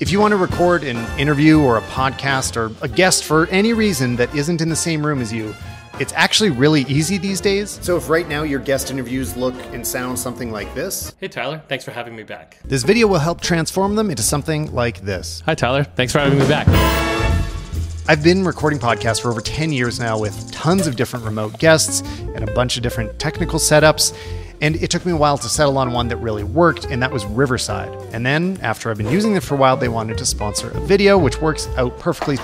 If you want to record an interview or a podcast or a guest for any reason that isn't in the same room as you, it's actually really easy these days. So if right now your guest interviews look and sound something like this, Hey Tyler, thanks for having me back. this video will help transform them into something like this. Hi Tyler, thanks for having me back. I've been recording podcasts for over 10 years now with tons of different remote guests and a bunch of different technical setups. And it took me a while to settle on one that really worked, and that was Riverside. And then, after I've been using it for a while, they wanted to sponsor a video, which works out perfectly.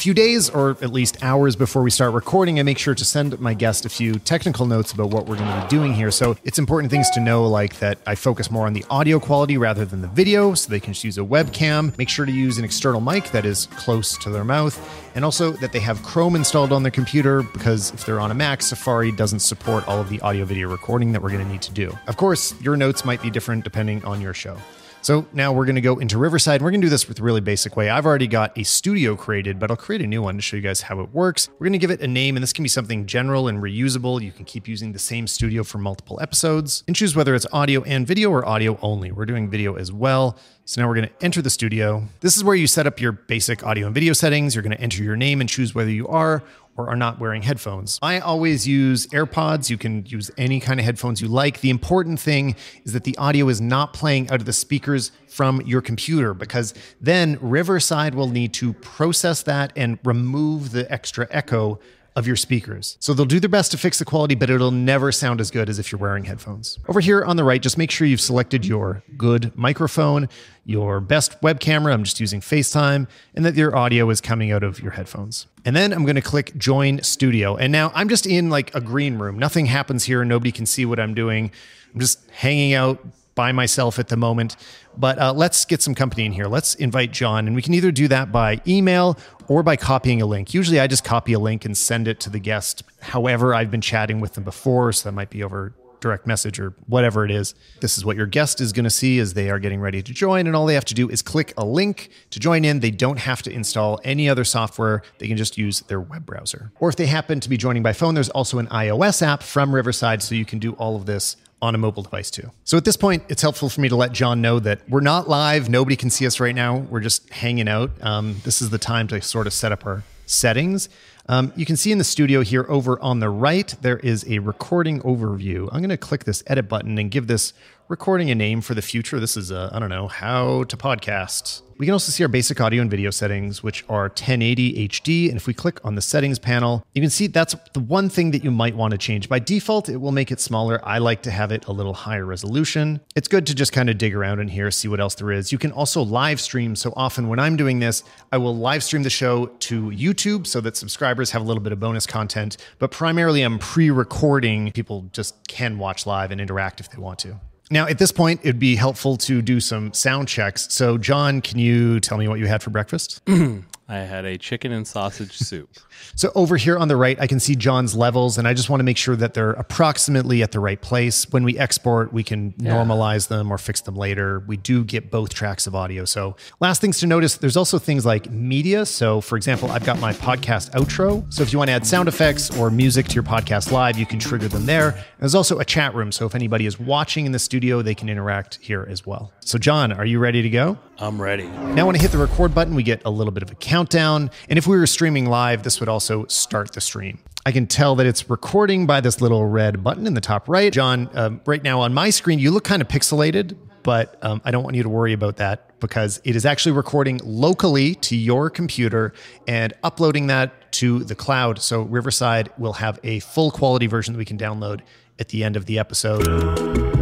A few days, or at least hours before we start recording, I make sure to send my guest a few technical notes about what we're going to be doing here. So it's important things to know, like that I focus more on the audio quality rather than the video, so they can just use a webcam. Make sure to use an external mic that is close to their mouth, and also that they have Chrome installed on their computer because if they're on a Mac, Safari doesn't support all of the audio video recording that we're going to need to do. Of course, your notes might be different depending on your show. So now we're going to go into Riverside. and We're going to do this with a really basic way. I've already got a studio created, but I'll create a new one to show you guys how it works. We're going to give it a name, and this can be something general and reusable. You can keep using the same studio for multiple episodes and choose whether it's audio and video or audio only. We're doing video as well. So now we're going to enter the studio. This is where you set up your basic audio and video settings. You're going to enter your name and choose whether you are or are not wearing headphones. I always use AirPods. You can use any kind of headphones you like. The important thing is that the audio is not playing out of the speakers from your computer because then Riverside will need to process that and remove the extra echo of your speakers. So they'll do their best to fix the quality, but it'll never sound as good as if you're wearing headphones. Over here on the right, just make sure you've selected your good microphone, your best web camera. I'm just using FaceTime, and that your audio is coming out of your headphones. And then I'm going to click join studio. And now I'm just in like a green room. Nothing happens here. Nobody can see what I'm doing. I'm just hanging out by myself at the moment. But uh, let's get some company in here. Let's invite John, and we can either do that by email or by copying a link. Usually I just copy a link and send it to the guest. However, I've been chatting with them before, so that might be over direct message or whatever it is. This is what your guest is going to see as they are getting ready to join. And all they have to do is click a link to join in. They don't have to install any other software. They can just use their web browser. Or if they happen to be joining by phone, there's also an iOS app from Riverside, so you can do all of this on a mobile device too. So at this point, it's helpful for me to let John know that we're not live. Nobody can see us right now. We're just hanging out. Um, this is the time to sort of set up our settings. Um, you can see in the studio here over on the right, there is a recording overview. I'm going to click this edit button and give this recording a name for the future. This is, uh, I don't know, how to podcast. We can also see our basic audio and video settings, which are 1080 HD. And if we click on the settings panel, you can see that's the one thing that you might want to change. By default, it will make it smaller. I like to have it a little higher resolution. It's good to just kind of dig around in here, see what else there is. You can also live stream. So often when I'm doing this, I will live stream the show to YouTube so that subscribers have a little bit of bonus content. But primarily, I'm pre recording. People just can watch live and interact if they want to. Now, at this point, it'd be helpful to do some sound checks. So, John, can you tell me what you had for breakfast? I had a chicken and sausage soup. So, over here on the right, I can see John's levels, and I just want to make sure that they're approximately at the right place. When we export, we can normalize them or fix them later. We do get both tracks of audio. So, last things to notice there's also things like media. So, for example, I've got my podcast outro. So, if you want to add sound effects or music to your podcast live, you can trigger them there. And there's also a chat room. So, if anybody is watching in the studio, they can interact here as well. So, John, are you ready to go? I'm ready. Now, when I hit the record button, we get a little bit of a countdown. And if we were streaming live, this would also start the stream. I can tell that it's recording by this little red button in the top right. John, um, right now on my screen, you look kind of pixelated, but um, I don't want you to worry about that because it is actually recording locally to your computer and uploading that to the cloud. So Riverside will have a full quality version that we can download at the end of the episode.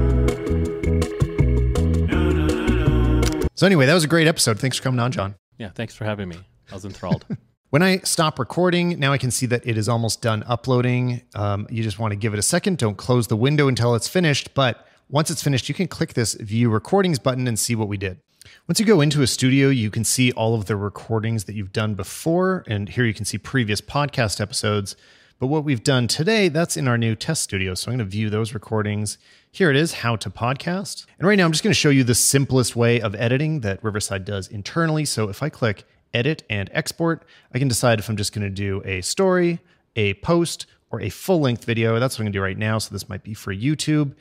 So, anyway, that was a great episode. Thanks for coming on, John. Yeah, thanks for having me. I was enthralled. When I stop recording, now I can see that it is almost done uploading. Um, you just want to give it a second. Don't close the window until it's finished. But once it's finished, you can click this view recordings button and see what we did. Once you go into a studio, you can see all of the recordings that you've done before. And here you can see previous podcast episodes. But what we've done today, that's in our new test studio. So I'm going to view those recordings. Here it is, how to podcast. And right now I'm just going to show you the simplest way of editing that Riverside does internally. So if I click edit and export, I can decide if I'm just going to do a story, a post, or a full length video. That's what I'm going to do right now. So this might be for YouTube.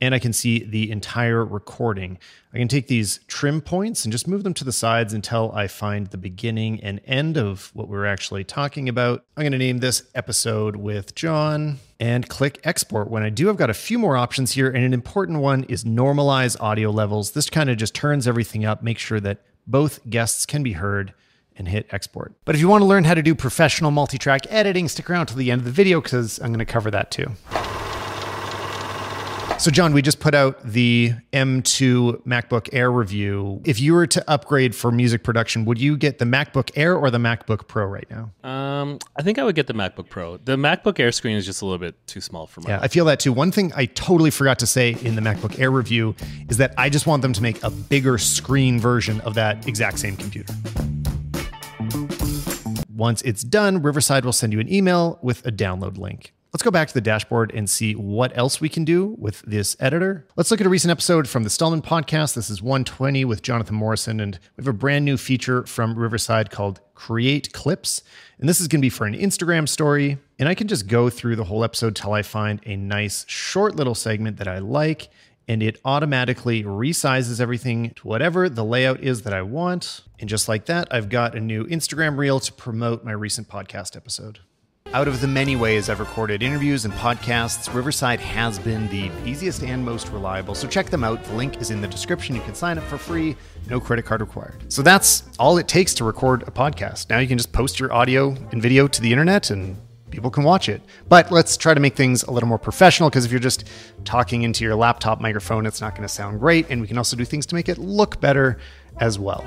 And I can see the entire recording. I can take these trim points and just move them to the sides until I find the beginning and end of what we're actually talking about. I'm going to name this episode with John and click export. When I do, I've got a few more options here, and an important one is normalize audio levels. This kind of just turns everything up, make sure that both guests can be heard and hit export. But if you want to learn how to do professional multi-track editing, stick around till the end of the video because I'm going to cover that too. So, John, we just put out the M2 MacBook Air review. If you were to upgrade for music production, would you get the MacBook Air or the MacBook Pro right now? Um, I think I would get the MacBook Pro. The MacBook Air screen is just a little bit too small for me. Yeah, I feel that too. One thing I totally forgot to say in the MacBook Air review is that I just want them to make a bigger screen version of that exact same computer. Once it's done, Riverside will send you an email with a download link. Let's go back to the dashboard and see what else we can do with this editor. Let's look at a recent episode from the Stalman podcast. This is 120 with Jonathan Morrison, and we have a brand new feature from Riverside called Create Clips. And this is going to be for an Instagram story. And I can just go through the whole episode till I find a nice short little segment that I like and it automatically resizes everything to whatever the layout is that I want. And just like that, I've got a new Instagram reel to promote my recent podcast episode. Out of the many ways I've recorded interviews and podcasts, Riverside has been the easiest and most reliable. So check them out. The link is in the description. You can sign up for free, no credit card required. So that's all it takes to record a podcast. Now you can just post your audio and video to the internet and people can watch it. But let's try to make things a little more professional because if you're just talking into your laptop microphone, it's not going to sound great. And we can also do things to make it look better as well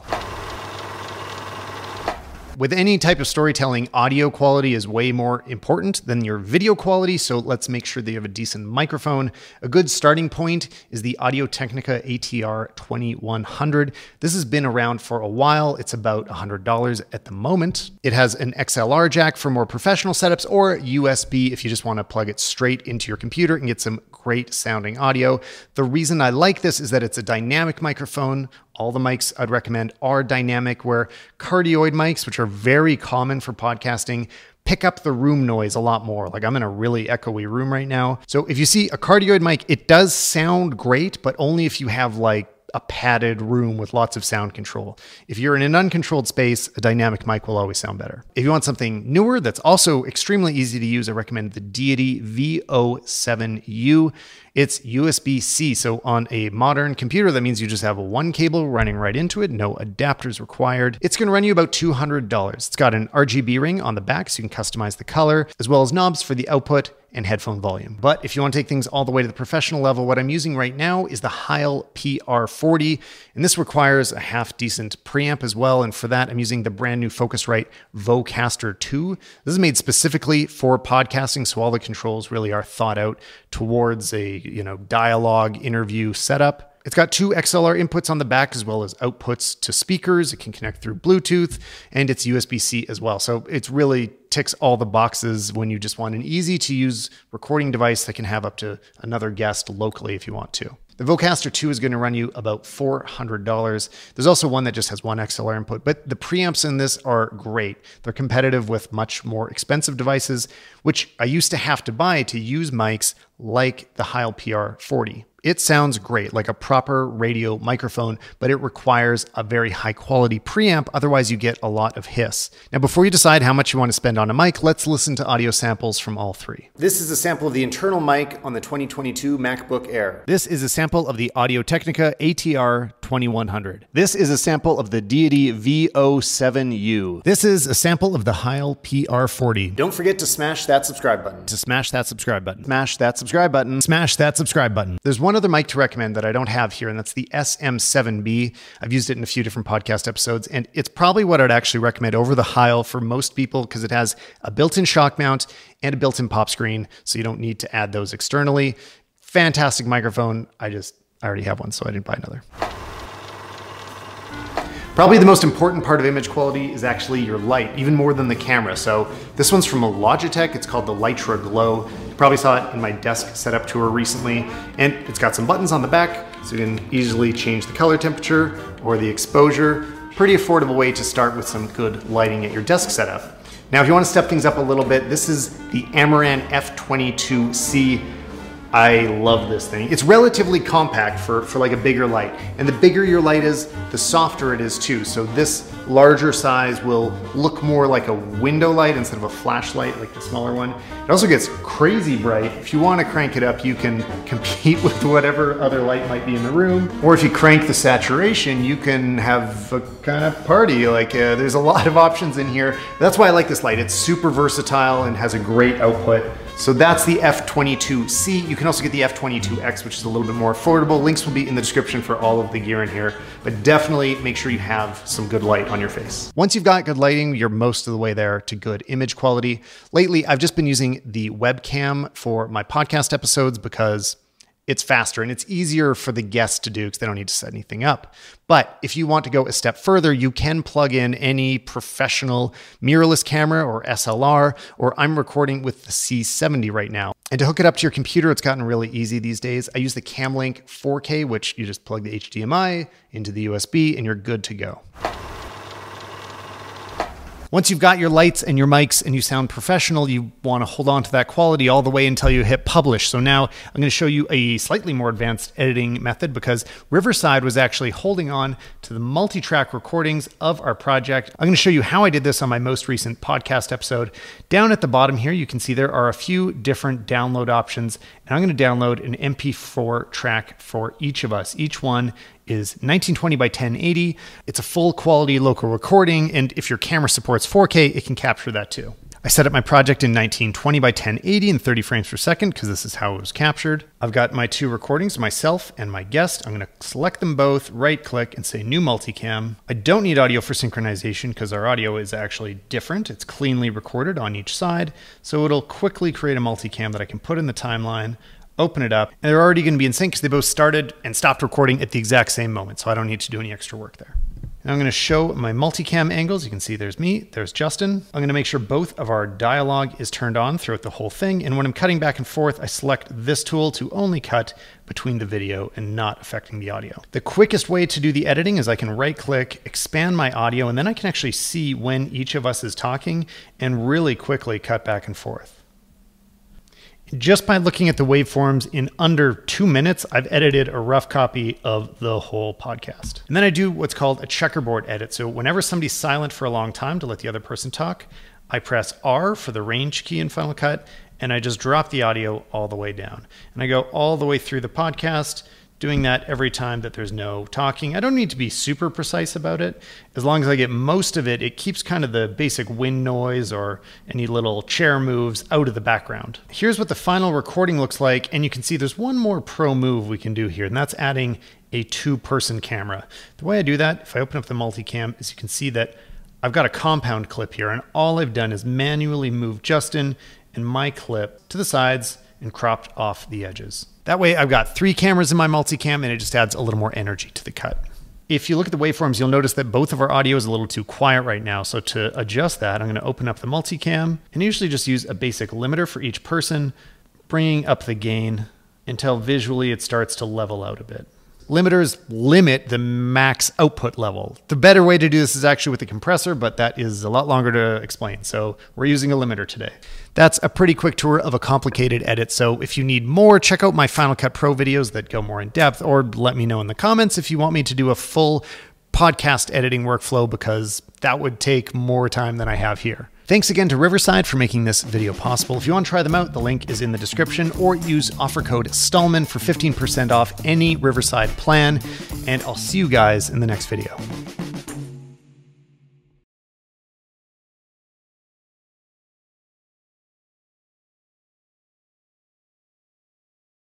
with any type of storytelling, audio quality is way more important than your video quality. So let's make sure that you have a decent microphone. A good starting point is the Audio Technica ATR 2100. This has been around for a while. It's about $100 at the moment. It has an XLR jack for more professional setups or USB if you just want to plug it straight into your computer and get some great sounding audio. The reason I like this is that it's a dynamic microphone all the mics I'd recommend are dynamic, where cardioid mics, which are very common for podcasting, pick up the room noise a lot more. Like I'm in a really echoey room right now. So if you see a cardioid mic, it does sound great, but only if you have like a padded room with lots of sound control. If you're in an uncontrolled space, a dynamic mic will always sound better. If you want something newer that's also extremely easy to use, I recommend the Deity VO7U. It's USB C. So on a modern computer, that means you just have one cable running right into it, no adapters required. It's going to run you about $200. It's got an RGB ring on the back so you can customize the color, as well as knobs for the output and headphone volume. But if you want to take things all the way to the professional level, what I'm using right now is the Heil PR40, and this requires a half decent preamp as well. And for that, I'm using the brand new Focusrite Vocaster 2. This is made specifically for podcasting, so all the controls really are thought out towards a you know dialogue interview setup. It's got two XLR inputs on the back as well as outputs to speakers. It can connect through Bluetooth and it's USB C as well. So it really ticks all the boxes when you just want an easy to use recording device that can have up to another guest locally if you want to. The Vocaster 2 is going to run you about $400. There's also one that just has one XLR input, but the preamps in this are great. They're competitive with much more expensive devices, which I used to have to buy to use mics like the Heil PR40. It sounds great, like a proper radio microphone, but it requires a very high quality preamp, otherwise, you get a lot of hiss. Now, before you decide how much you want to spend on a mic, let's listen to audio samples from all three. This is a sample of the internal mic on the 2022 MacBook Air. This is a sample of the Audio Technica ATR 2100. This is a sample of the Deity VO7U. This is a sample of the Heil PR40. Don't forget to smash that subscribe button. To smash that subscribe button. Smash that subscribe button. Smash that subscribe button. There's one other mic to recommend that I don't have here, and that's the SM7B. I've used it in a few different podcast episodes, and it's probably what I'd actually recommend over the Heil for most people because it has a built in shock mount and a built in pop screen, so you don't need to add those externally. Fantastic microphone. I just, I already have one, so I didn't buy another. Probably the most important part of image quality is actually your light, even more than the camera. So this one's from a Logitech. It's called the Litra Glow. You probably saw it in my desk setup tour recently. And it's got some buttons on the back, so you can easily change the color temperature or the exposure. Pretty affordable way to start with some good lighting at your desk setup. Now, if you want to step things up a little bit, this is the Amaran F22C I love this thing. It's relatively compact for, for like a bigger light. And the bigger your light is, the softer it is too. So this larger size will look more like a window light instead of a flashlight like the smaller one. It also gets crazy bright. If you want to crank it up, you can compete with whatever other light might be in the room. Or if you crank the saturation, you can have a kind of party. Like uh, there's a lot of options in here. That's why I like this light. It's super versatile and has a great output. So that's the F22C. You can also get the F22X, which is a little bit more affordable. Links will be in the description for all of the gear in here, but definitely make sure you have some good light on your face. Once you've got good lighting, you're most of the way there to good image quality. Lately, I've just been using the webcam for my podcast episodes because it's faster and it's easier for the guests to do because they don't need to set anything up. But if you want to go a step further, you can plug in any professional mirrorless camera or SLR, or I'm recording with the C70 right now. And to hook it up to your computer, it's gotten really easy these days. I use the Camlink 4K, which you just plug the HDMI into the USB and you're good to go. Once you've got your lights and your mics and you sound professional, you want to hold on to that quality all the way until you hit publish. So now I'm going to show you a slightly more advanced editing method because Riverside was actually holding on to the multi-track recordings of our project. I'm going to show you how I did this on my most recent podcast episode. Down at the bottom here, you can see there are a few different download options, and I'm going to download an MP4 track for each of us. Each one is 1920 by 1080. It's a full quality local recording, and if your camera supports 4K, it can capture that too. I set up my project in 1920 by 1080 and 30 frames per second because this is how it was captured. I've got my two recordings, myself and my guest. I'm going to select them both, right click, and say new multicam. I don't need audio for synchronization because our audio is actually different. It's cleanly recorded on each side, so it'll quickly create a multicam that I can put in the timeline open it up, and they're already going to be in sync because they both started and stopped recording at the exact same moment. So I don't need to do any extra work there. Now I'm going to show my multicam angles. You can see there's me, there's Justin. I'm going to make sure both of our dialogue is turned on throughout the whole thing. And when I'm cutting back and forth, I select this tool to only cut between the video and not affecting the audio. The quickest way to do the editing is I can right click, expand my audio, and then I can actually see when each of us is talking and really quickly cut back and forth. Just by looking at the waveforms in under two minutes, I've edited a rough copy of the whole podcast. And then I do what's called a checkerboard edit. So whenever somebody's silent for a long time to let the other person talk, I press R for the range key in Final Cut, and I just drop the audio all the way down. And I go all the way through the podcast doing that every time that there's no talking. I don't need to be super precise about it. As long as I get most of it, it keeps kind of the basic wind noise or any little chair moves out of the background. Here's what the final recording looks like. And you can see there's one more pro move we can do here, and that's adding a two person camera. The way I do that, if I open up the multicam, is you can see that I've got a compound clip here, and all I've done is manually move Justin and my clip to the sides and cropped off the edges. That way I've got three cameras in my multicam and it just adds a little more energy to the cut. If you look at the waveforms, you'll notice that both of our audio is a little too quiet right now. So to adjust that, I'm going to open up the multicam and usually just use a basic limiter for each person, bringing up the gain until visually it starts to level out a bit limiters limit the max output level. The better way to do this is actually with a compressor, but that is a lot longer to explain. So we're using a limiter today. That's a pretty quick tour of a complicated edit. So if you need more, check out my Final Cut Pro videos that go more in depth, or let me know in the comments if you want me to do a full podcast editing workflow because that would take more time than I have here. Thanks again to Riverside for making this video possible. If you want to try them out, the link is in the description or use offer code Stalman for 15% off any Riverside plan. And I'll see you guys in the next video.